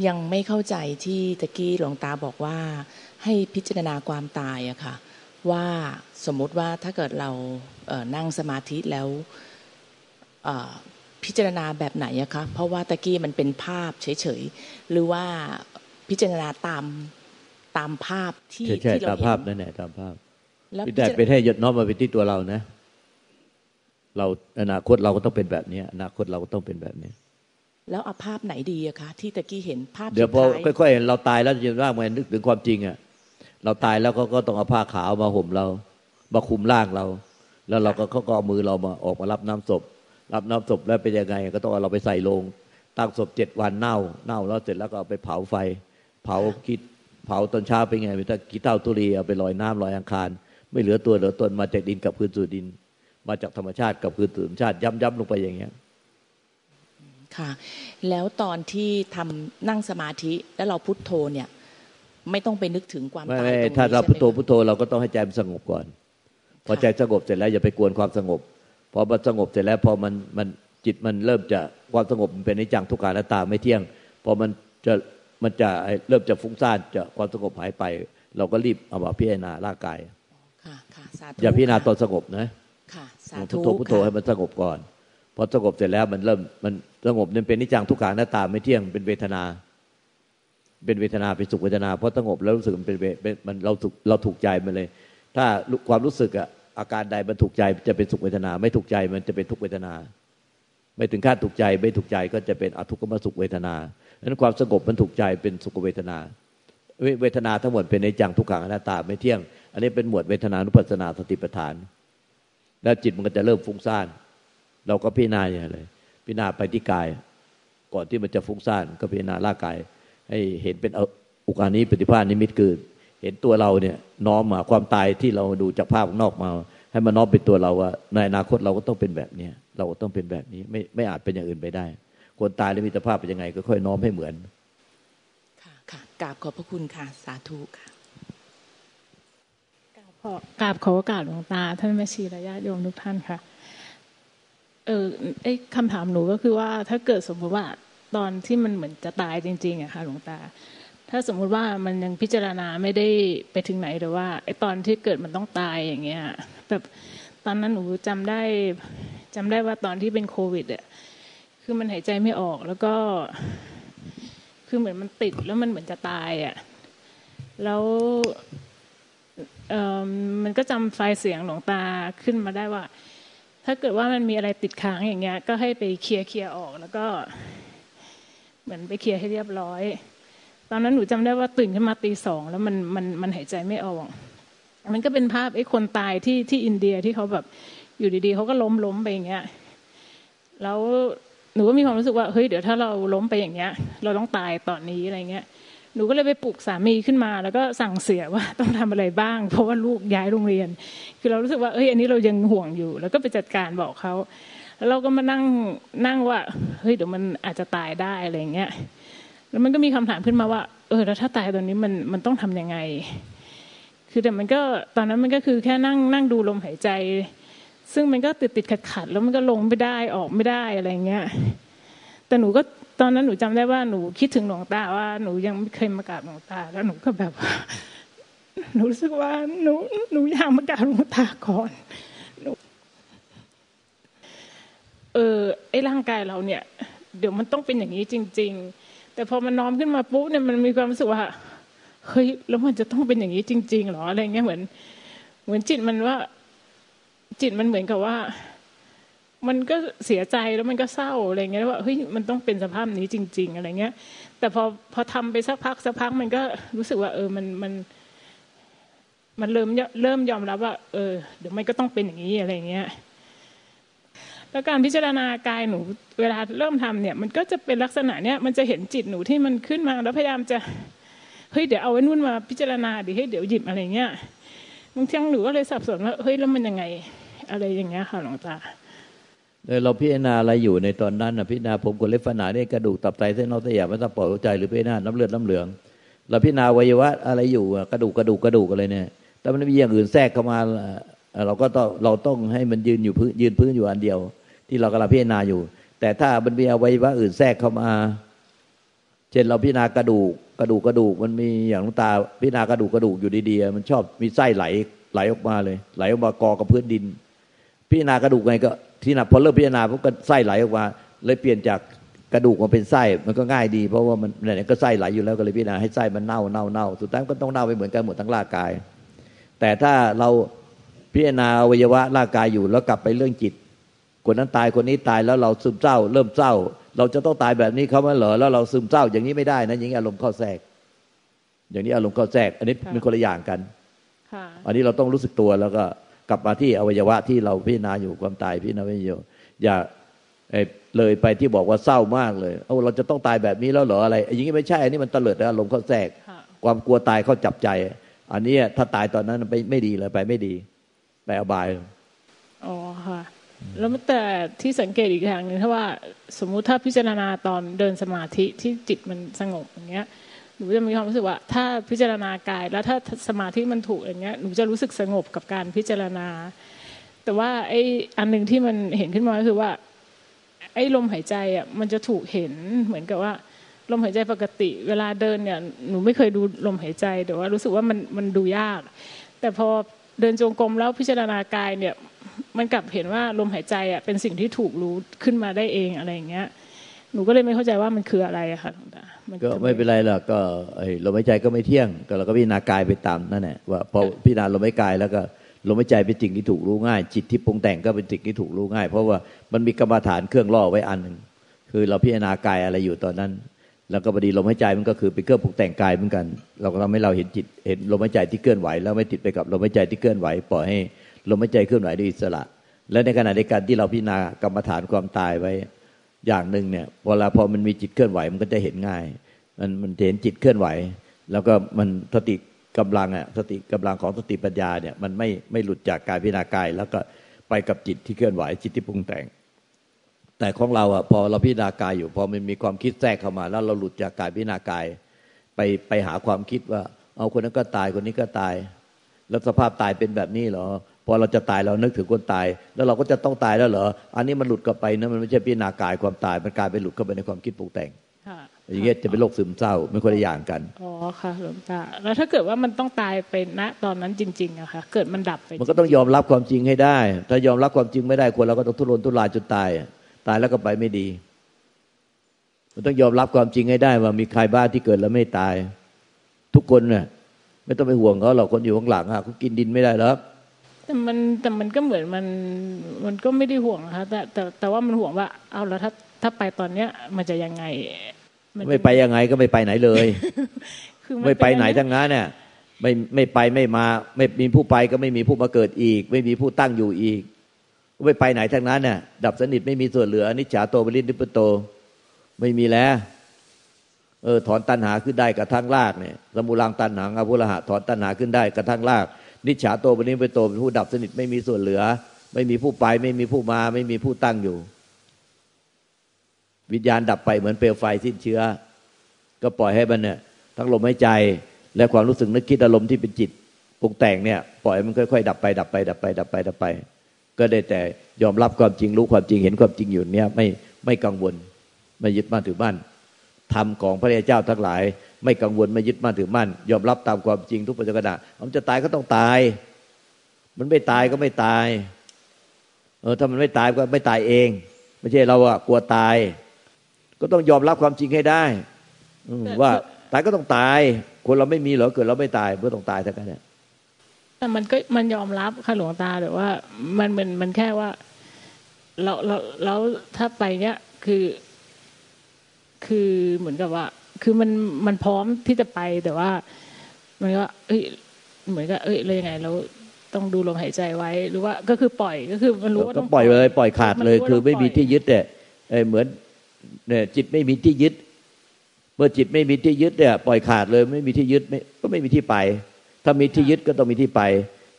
ยังไม่เข้าใจที่ตะกี้หลวงตาบอกว่าให้พิจารณาความตายอะค่ะ ว่าสมมุติว่าถ้าเกิดเรานั่งสมาธิแล้ว พิจารณาแบบไหนอะคะเพราะว่าตะกี้มันเป็นภาพเฉยๆหรือว่าพิจารณาตามตามภาพที่
ที่เราเห็นตามภาพนั่นแหละตามภาพแต่เป็นให้ยดน้อมมาเป็นที่ตัวเรานะ เราอนาคตเราก็ต้องเป็นแบบนี้อนาคตเราก็ต้องเป็นแบบนี้
แล้วเอาภาพไหนดีอะคะที่ตะกี้เห็นภาพ
เดี๋ยวพอค่อยๆเราตายแล้วจะร่างมันนึกถึงความจริงอะเราตายแล้วก็ก็ต้องเอาผ้าขาวมาห่มเรามาคุมร่างเรา แล้วเราก็เขาก็เอามือเรามาออกมารับน้ำศพ รับน้ำศพแล้วเป็นยังไง ก็ต้องเอาเราไปใส่ลงตั้งศพเจ็ดวันเน่า เน่าแล้วเสร็จแล้วก็เอาไปเผาไฟ เผาคิดเผาตอนเช้าเป็นไงเป็นตะกี้เต้าตุลีเอาไปลอยน้ำลอยอังคาร ไม่เหลือตัวเหลือตนมาจากดินกับพื้นสู่ดิน มาจากธรรมชาติกับพื้นสู่ธรรมชาติย้ำๆลงไปอย่างเงี้ย
ค่ะแล้วตอนที่ทำนั่งสมาธิแล้วเราพุทโธเนี่ย ไม่ต้องไปนึกถึงความตายตรงนี้
ถ้าเราพุทโธพุทโธเราก็ต้องให้ใจมันสงบก่อน พอใจสงบเสร็จแล้วอย่าไปกวนความสงบ พอมันสงบเสร็จแล้วพอมันมันจิตมันเริ่มจะความสงบมันเป็นนิจังทุกขาและตาไม่เที่ยง พอมันจะมันจะเริ่มจะฟุ้งซ่านจะความสงบหายไป เราก็รีบเอามาพิจารณาร่างกายอย่าพิจารณาตอนสงบนะพุทโธพุทโธให้มันสงบก่อนพอสงบเสร็จแล้วมันเริ่มมันสงบเนี่ยเป็นนิจังทุกขังหน้าตาไม่เที่ยงเป็นเวทนา เป็นเวทนาเป็นสุขเวทนาเพราะสงบแล้วรู้สึกมันเป็นมันเราถูกเราถูกใจมันเลย ถ้าความรู้สึกอะ อาการใดมันถูกใจจะเป็นสุขเวทนา ไม่ถูกใจมันจะเป็นทุกเวทนา ไม่ถึงขั้นถูกใจ ไม่ถูกใจก็จะเป็นอทุกขมสุขเวทนาดังนั้นความสงบมันถูกใจเป็นสุขเวทนา เวทนาทั้งหมดเป็นในจังทุกขังหน้าตาไม่เที่ยง อันนี้เป็นหมวดเวทนานุปัสสนาสติปัฏฐาน แล้วจิตมันก็จะเริ่มฟุ้งซ่าน เราก็พิจารณาอย่างไรพิจารณาไปที่กาย ก่อนที่มันจะฟุ้งซ่านก็พิจารณาร่างกาย ให้เห็นเป็นอุกานี้ปฏิภาณนิมิตคือ เห็นตัวเราเนี่ยน้อมมาความตายที่เราดูจากภาพนอกมา ให้มันน้อมเป็นตัวเราว่าในอนาคตเราก็ต้องเป็นแบบนี้เราก็ต้องเป็นแบบนี้ไม่ไม่อาจเป็นอย่างอื่นไปได้ คนตายแล้วมีสภาพเป็นยังไง ก็ค่อยน้อมให้เหมือน
ค่ะค่ะกราบขอบพระคุณค่ะ สาธุค่ะ
กราบขอโอกาสหลวงตา ท่านแม่ชีระยะโยมทุกท่านค่ะ เออไอ้คำถามหนูก็คือว่าถ้าเกิดสมมติว่าตอนที่มันเหมือนจะตายจริงๆอะค่ะหลวงตา ถ้าสมมุติว่ามันยังพิจารณาไม่ได้ไปถึงไหนหรือว่าไอ้ตอนที่เกิดมันต้องตายอย่างเงี้ยแบบตอนนั้นหนูจำได้จำได้ว่าตอนที่เป็นโควิดอะคือมันหายใจไม่ออกแล้วก็ คือเหมือนมันติดแล้วมันเหมือนจะตายอะแล้วเออมันก็จำไฟเสียงหลวงตาขึ้นมาได้ว่า ถ้าเกิดว่ามันมีอะไรติดค้างอย่างเงี้ย ก็ให้ไปเคลียร์เคลียร์ออก แล้วก็ เหมือนไปเคลียร์ให้เรียบร้อย ตอนนั้นหนูจำได้ว่าตื่นขึ้นมาตีสองแล้วมันมันมันหายใจไม่ออกมันก็เป็นภาพไอ้คนตายที่ที่อินเดียที่เขาแบบอยู่ดีๆเขาก็ล้มล้มไปอย่างเงี้ย แล้วหนูก็มีความรู้สึกว่าเฮ้ยเดี๋ยวถ้าเราล้มไปอย่างเงี้ย เราต้องตายตอนนี้อะไรเงี้ยหนูก็เลยไปปลุกสามีขึ้นมา แล้วก็สั่งเสียว่าต้องทำอะไรบ้าง เพราะว่าลูกย้ายโรงเรียน คือเรารู้สึกว่าเอ้ยอันนี้เรายังห่วงอยู่ แล้วก็ไปจัดการบอกเขาแล้วเราก็มานั่งนั่งว่าเฮ้ยเดี๋ยวมันอาจจะตายได้อะไรเงี้ย แล้วมันก็มีคำถามขึ้นมาว่า เออแล้วถ้าตายตอนนี้มันมันต้องทํำยังไง คือแต่มันก็ตอนนั้นมันก็คือแค่นั่งนั่งดูลมหายใจ ซึ่งมันก็ติดติดขัดขัดแล้วมันก็ลงไม่ได้ออกไม่ได้อะไรเงี้ย แต่หนูก็ตอนนั้นหนูจำได้ว่าหนูคิดถึงหลวงตาว่าหนูยังไม่เคยมากราบหลวงตา แล้วหนูก็แบบหนูรู้สึกว่าหนูหนูอยากมากราบหลวงตาก่อนเออไอ้ร่างกายเราเนี่ย เดี๋ยวมันต้องเป็นอย่างนี้จริง ๆ แต่พอมันน้อมขึ้นมาปุ๊บเนี่ยมันมีความรู้สึกว่าเฮ้ยแล้วมันจะต้องเป็นอย่างนี้จริง ๆหรออะไรเงี้ยเหมือน เหมือนจิตมันว่า จิตมันเหมือนกับว่า มันก็เสียใจแล้วมันก็เศร้าอะไรเงี้ยว่าเฮ้ยมันต้องเป็นสภาพนี้จริง ๆ อะไรเงี้ย แต่พอพอทำไปสักพักสักพักมันก็รู้สึกว่า เออมันมันมันเริ่มเริ่มยอมรับว่า เออ เดี๋ยวมันก็ต้องเป็นอย่างนี้อะไรเงี้ย แล้วการพิจารณากายหนูเวลาเริ่มทำเนี่ย มันก็จะเป็นลักษณะเนี้ยมันจะเห็นจิตหนูที่มันขึ้นมา แล้วพยายามจะเฮ้ยเดี๋ยวเอาไว้นู่นมาพิจารณาดิเฮ้ยเดี๋ยวหยิบอะไรเงี้ยบางทีหนูก็เลยสับสนว่าเฮ้ยแล้วมันยังไงอะไรอย่างเงี้ยค่ะหลวงตา
เราพิจารณาอะไรอยู่ในตอนนั้นนะพิจารณาผมกดเล็บฝันหนาเนี่ยกระดูกตับไตเส้นนอสยามมันตะปอดหัวใจหรือพิจารณาน้ำเลือดน้ำเหลืองเราพิจารณาวัยวะอะไรอยู่กระดูกกระดูกกระดูกอะไรเนี่ยแต่มันมีอย่างอื่นแทรกเข้ามาเราก็ต้องเราต้องให้มันยืนอยู่พื้นยืนพื้นอยู่อันเดียว ที่เรากำลังพิจารณาอยู่ แต่ถ้ามันมีอวัยวะอื่นแทรกเข้ามา เช่นเราพิจารณากระดูกกระดูกกระดูกมันมีอย่างตาพิจารณากระดูกกระดูกอยู่ดีๆมันชอบมีไส้ไหลไหลออกมาเลย ไหลออกมากอกับพื้นดิน พิจารณากระดูกไงก็ที่นับพอเริ่มพิจารณาพวกก็ไส้ไหลออกมา เลยเปลี่ยนจากกระดูกมาเป็นไส้มันก็ง่ายดีเพราะว่ามันเนี่ยก็ไส้ไหลอยู่แล้วก็เลยพิจารณาให้ไส้มันเน่าเน่าเน่าสุดท้ายก็ต้องเน่าไปเหมือนกันหมดทั้งร่างกาย แต่ถ้าเราพิจารณาอวัยวะร่างกายอยู่แล้วกลับไปเรื่องจิต คนนั้นตายคนนี้ตายแล้วเราซึมเศร้า เริ่มเศร้า เราจะต้องตายแบบนี้เขาไม่เหรอแล้วเราซึมเศร้าอย่างนี้ไม่ได้นะอย่างนี้อารมณ์เข้าแทรก อย่างนี้อารมณ์เข้าแทรก อันนี้เป็นคนละอย่างกันอันนี้เราต้องรู้สึกตัวแล้วก็กลับมาที่อวัยวะที่เราพิจารณาอยู่ความตายพิจารณาไม่อยู่อย่าเลยไปที่บอกว่าเศร้ามากเลยเอาเราจะต้องตายแบบนี้แล้วเหรออะไร อย่างนี้ไม่ใช่ อันนี้มันเตลิดอารมณ์เข้าแทรก ความกลัวตายเขาจับใจ อันนี้ถ้าตายตอนนั้นไปไม่ดีเลยไปไม่ดี ไปอบาย
อ๋อค่ะ แล้วแต่ที่สังเกตอีกอย่างหนึ่งถ้าว่าสมมุติถ้าพิจารณาตอนเดินสมาธิที่จิตมันสงบอย่างเงี้ยหนูจะมีความรู้สึกว่า ถ้าพิจารณากายแล้วถ้าสมาธิมันถูกอย่างเงี้ยหนูจะรู้สึกสงบกับการพิจารณา แต่ว่าไอ้อันหนึ่งที่มันเห็นขึ้นมาก็คือว่า ไอ้ลมหายใจอะมันจะถูกเห็นเหมือนกับว่าลมหายใจปกติ เวลาเดินเนี่ยหนูไม่เคยดูลมหายใจแต่ว่ารู้สึกว่ามันมันดูยาก แต่พอเดินจงกรมแล้วพิจารณากายเนี่ย มันกลับเห็นว่าลมหายใจอะเป็นสิ่งที่ถูกรู้ขึ้นมาได้เองอะไรอย่างเงี้ย หนูก็เลยไม่เข้าใจว่ามันคืออะไรอะค่ะ
ก็ไม่เป็นไรหรอกก็ไอ้ลมหายใจก็ไม่เที่ยง ก็เราก็พิจารณากายไปตามนั่นแหละว่าพอพิจารณาลมหายใจแล้วก็ลมหายใจเป็นสิ่งที่ถูกรู้ง่าย จิตที่ปรุงแต่งก็เป็นสิ่งที่ถูกรู้ง่าย เพราะว่ามันมีกรรมฐานเครื่องล่อไว้อันหนึ่งคือเราพิจารณากายอะไรอยู่ตอนนั้น แล้วก็บดีลมหายใจมันก็คือเป็นเครื่องปรุงแต่งกายเหมือนกัน เราก็ทำให้เราเห็นจิตเห็นลมหายใจที่เคลื่อนไหว แล้วไม่ติดไปกับลมหายใจที่เคลื่อนไหวปล่อยให้ ลมหายใจเคลื่อนไหวด้วยอิสระ และในขณะในการที่เราพิจารณากรรมฐานความตายไว้อย่างหนึ่งเนี่ยเวลาพอมันมีจิตเคลื่อนไหวมันก็จะเห็นง่าย มันมันเห็นจิตเคลื่อนไหว แล้วก็มันสติกำลังอะสติกำลังของสติปัญญาเนี่ยมันไม่ไม่หลุดจากกายพิจารณากาย แล้วก็ไปกับจิตที่เคลื่อนไหวจิตที่ปรุงแต่ง แต่ของเราอะพอเราพิจารณากายอยู่พอมันมีความคิดแทรกเข้ามา แล้วเราหลุดจากกายพิจารณากาย ไปไปหาความคิดว่า เอาคนนั้นก็ตายคนนี้ก็ตาย แล้วสภาพตายเป็นแบบนี้เหรอ อเราจะตายเรานึกถึงคนตาย แล้วเราก็จะต้องตายแล้วเหรออันนี้มันหลุดกลับไปนะมันไม่ใช่พิจารณากายความตายมันกลายไปหลุดเข้าไปในความคิดปรุงแต่งอย่างเงี้ยจะเป็นโรคซึมเศร้าไม่คนละอย่างกัน
อ๋อค่ะหลวงตาแล้วถ้าเกิดว่ามันต้องตายไปณตอนนั้นจริงๆอะค่ะเกิดมันดับไป
มันก็ต้องยอมรับความจริงให้ได้ ถ้ายอมรับความจริงไม่ได้คนเราก็ต้องทุรนทุรายจนตาย ตายแล้วก็ไปไม่ดี มันต้องยอมรับความจริงให้ได้ว่ามีใครบ้าที่เกิดแล้วไม่ตาย ทุกคนเนี่ยไม่ต้องไปห่วงเขาหรอกคนอยู่ข้างหลังอะเขากินดินไม่ได้แล้ว
แต่มันแต่มันก็เหมือนมันมันก็ไม่ได้ห่วงนะคะแต่แต่แต่ว่ามันห่วงว่า เอาแล้วถ้าถ้าไปตอนเนี้ย มันจะยังไง
ไม่ไปยังไงก็ไม่ไปไหนเลย ไม่ไปไหนทั้งนั้นเนี่ยไม่ไม่ไปไม่มา ไม่มีผู้ไปก็ไม่มีผู้มาเกิดอีก ไม่มีผู้ตั้งอยู่อีกไม่ไปไหนทั้งนั้นเนี่ยดับสนิทไม่มีส่วนเหลือนิจฉาโตบริณิปโต ไม่มีแล้ว เออถอนตัณหาขึ้นได้กระทั่งรากเนี่ยสมุลังตัณหาอภุระหะถอนตัณหาขึ้นได้กระทั่งราก นิจฉาโตบริณิปโตเป็นผู้ดับสนิทไม่มีส่วนเหลือ ไม่มีผู้ไป ไม่มีผู้มา ไม่มีผู้ตั้งอยู่ วิญญาณดับไปเหมือนเปลวไฟสิ้นเชื้อ ก็ปล่อยให้มันเนี่ยทั้งลมหายใจและความรู้สึกนึกคิดอารมณ์ที่เป็นจิตปรุงแต่งเนี่ย ปล่อยมันค่อยๆดับไป ดับไป ดับไป ดับไปดับไป ก็ได้แต่ยอมรับความจริงรู้ความจริงเห็นความจริงอยู่เนี่ยไม่ไม่กังวลไม่ยึดมั่นถือมั่น ธรรมของพระเจ้าทั้งหลาย ไม่กังวลไม่ยึดมั่นถือมั่น ยอมรับตามความจริงทุกปัจจุบันมันจะตายก็ต้องตาย มันไม่ตายก็ไม่ตาย เออถ้ามันไม่ตายก็ไม่ตายเอง ไม่ใช่เราอะกลัวตาย ก็ต้องยอมรับความจริงให้ได้ว่าตายก็ต้องตาย คนเราไม่มีเหรอเกิดเราไม่ตายเมื่อต้องตายทั้งนั้นเนี่ย
แต่มันก็มันยอมรับค่ะหลวงตาแต่ว่า มันมันมันแค่ว่า เราเราแล้วถ้าไปเนี้ยคือ คือเหมือนกับว่า คือมันมันพร้อมที่จะไปแต่ว่า มันก็เอ้ยเหมือนกับเอ้ยเลยยังไงเราต้องดูลมหายใจไว้ หรือว่าก็คือปล่อยก็คือมันรู้ว่า
ต้องปล่อยเลย ปล่อยขาดเลย คือไม่มีที่ยึดเนี่ยเหมือนเนี่ยจิตไม่มีที่ยึด เมื่อจิตไม่มีที่ยึดเนี่ยปล่อยขาดเลยไม่มีที่ยึดไม่ก็ไม่มีที่ไป ถ้ามีที่ยึดก็ต้องมีที่ไป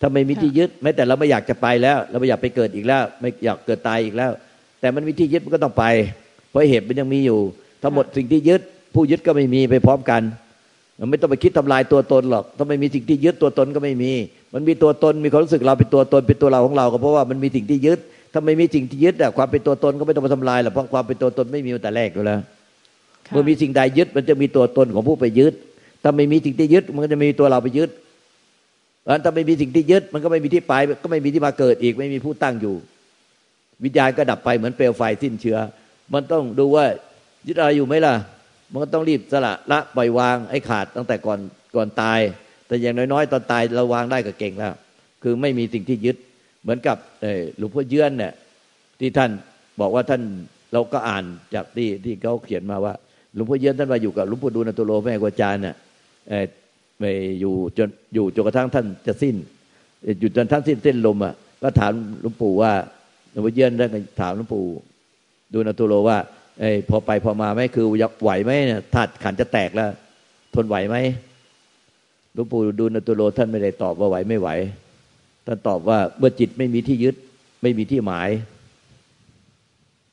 ถ้าไม่มีที่ยึดแม้แต่เราไม่อยากจะไปแล้ว เราไม่อยากไปเกิดอีกแล้ว ไม่อยากเกิดตายอีกแล้ว แต่มันมีที่ยึดมันก็ต้องไป เพราะเหตุมันยังมีอยู่ ทั้งหมดสิ่งที่ยึด ผู้ยึดก็ไม่มีไปพร้อมกันมันไม่ต้องไปคิดทำลายตัวตนหรอกถ้าไม่มีสิ่งที่ยึดตัวตนก็ไม่มี มันมีตัวตนมีความรู้สึกเราเป็นตัวตนเป็นตัวเราของเราก็เพราะว่ามันมีสิ่งที่ยึด ถ้าไม่มีสิ่งที่ยึดอะความเป็นตัวตนก็ไม่ต้องมาทำลายหรอกเพราะความเป็นตัวตนไม่มีแต่แรกอยู่แล้วเมื่อมีสิ่งใดยึดมันจะมีตัวตนของผู้ไปยึด ถ้าไม่มีสิ่งที่ยึดมันก็จะมีตัวเราไปยึดเพราะถ้าไม่มีสิ่งที่ยึดมันก็ไม่มีที่ไปก็ไม่มีที่มาเกิดอีก ไม่มีผู้ตั้งอยู่ วิญญาณก็ดับไปเหมือนเปลวไฟสิ้นเชื้อ มันต้องดูว่า ยึดอะไรอยู่ไหมล่ะ มันก็ต้องรีบสละละปล่อยวางให้ขาดตั้งแต่ก่อนก่อนตาย แต่อย่างน้อยๆ ตอนตายเราวางได้ก็เก่งแล้ว คือไม่มีสิ่งที่ยึด เหมือนกับหลวงพ่อเยือนเนี่ยที่ท่านบอกว่าท่านเราก็อ่านจากที่ที่เขาเขียนมาว่าหลวงพ่อเยือนท่านมาอยู่กับหลวงพ่อดูนตุโลแม่กวาจารย์เนี่ยไปอยู่จนอยู่จนกระทั่งท่านจะสิ้นอยู่จนท่านสิ้นเส้นลมอะก็ถามหลวงปู่ว่าหลวงพ่อเยือนได้ถามหลวงปู่ดูนตุโลว่า ไอ้พอไปพอมาไหมคือไหวไหมเนี่ยถาดขันจะแตกแล้ว ทนไหวไหมหลวงปู่ดูนตุโลท่านไม่ได้ตอบว่าไหวไม่ไหว ท่านตอบว่าเมื่อจิตไม่มีที่ยึด ไม่มีที่หมาย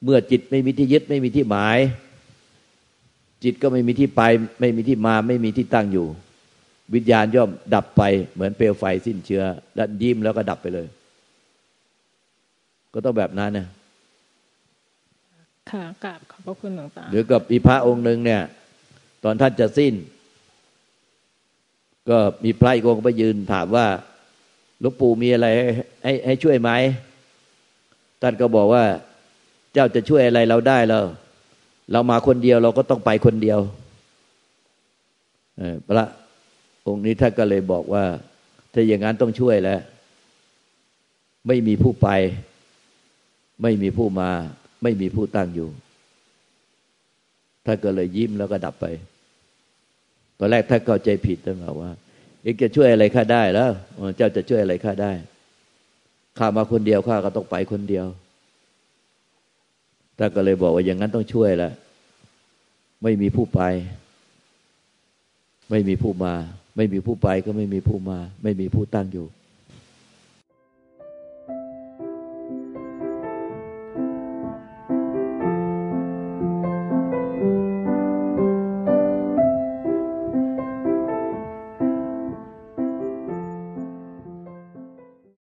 เมื่อจิตไม่มีที่ยึด ไม่มีที่หมาย จิตก็ไม่มีที่ไป ไม่มีที่มา ไม่มีที่ตั้งอยู่ วิญญาณย่อมดับไปเหมือนเปลวไฟสิ้นเชื้อแล้วยิ้มแล้วก็ดับไปเลย ก็ต้องแบบนั้นนะ
ค่ะกราบขอบพระคุณหลวงตา
หรือกับอีพระองค์หนึ่งเนี่ย ตอนท่านจะสิ้น ก็มีพระอีกองค์ไปยืนถามว่าหลวงปู่มีอะไรให้ให้ช่วยไหมท่านก็บอกว่า เจ้าจะช่วยอะไรเราได้แล้วเรามาคนเดียวเราก็ต้องไปคนเดียวพระองค์นี้ท่านก็เลยบอกว่า ถ้าอย่างนั้นต้องช่วยแล้ว ไม่มีผู้ไป ไม่มีผู้มา ไม่มีผู้ตั้งอยู่ ท่านก็เลยยิ้มแล้วก็ดับไป ตอนแรกท่านเข้าใจผิดท่านบอกว่าเองจะช่วยอะไรข้าได้แล้วเจ้าจะช่วยอะไรข้าได้ ข้ามาคนเดียวข้าก็ต้องไปคนเดียว ท่านก็เลยบอกว่าอย่างนั้นต้องช่วยล้วไม่มีผู้ไป ไม่มีผู้มา ไม่มีผู้ไปก็ไม่มีผู้มา ไม่มีผู้ตั้งอยู่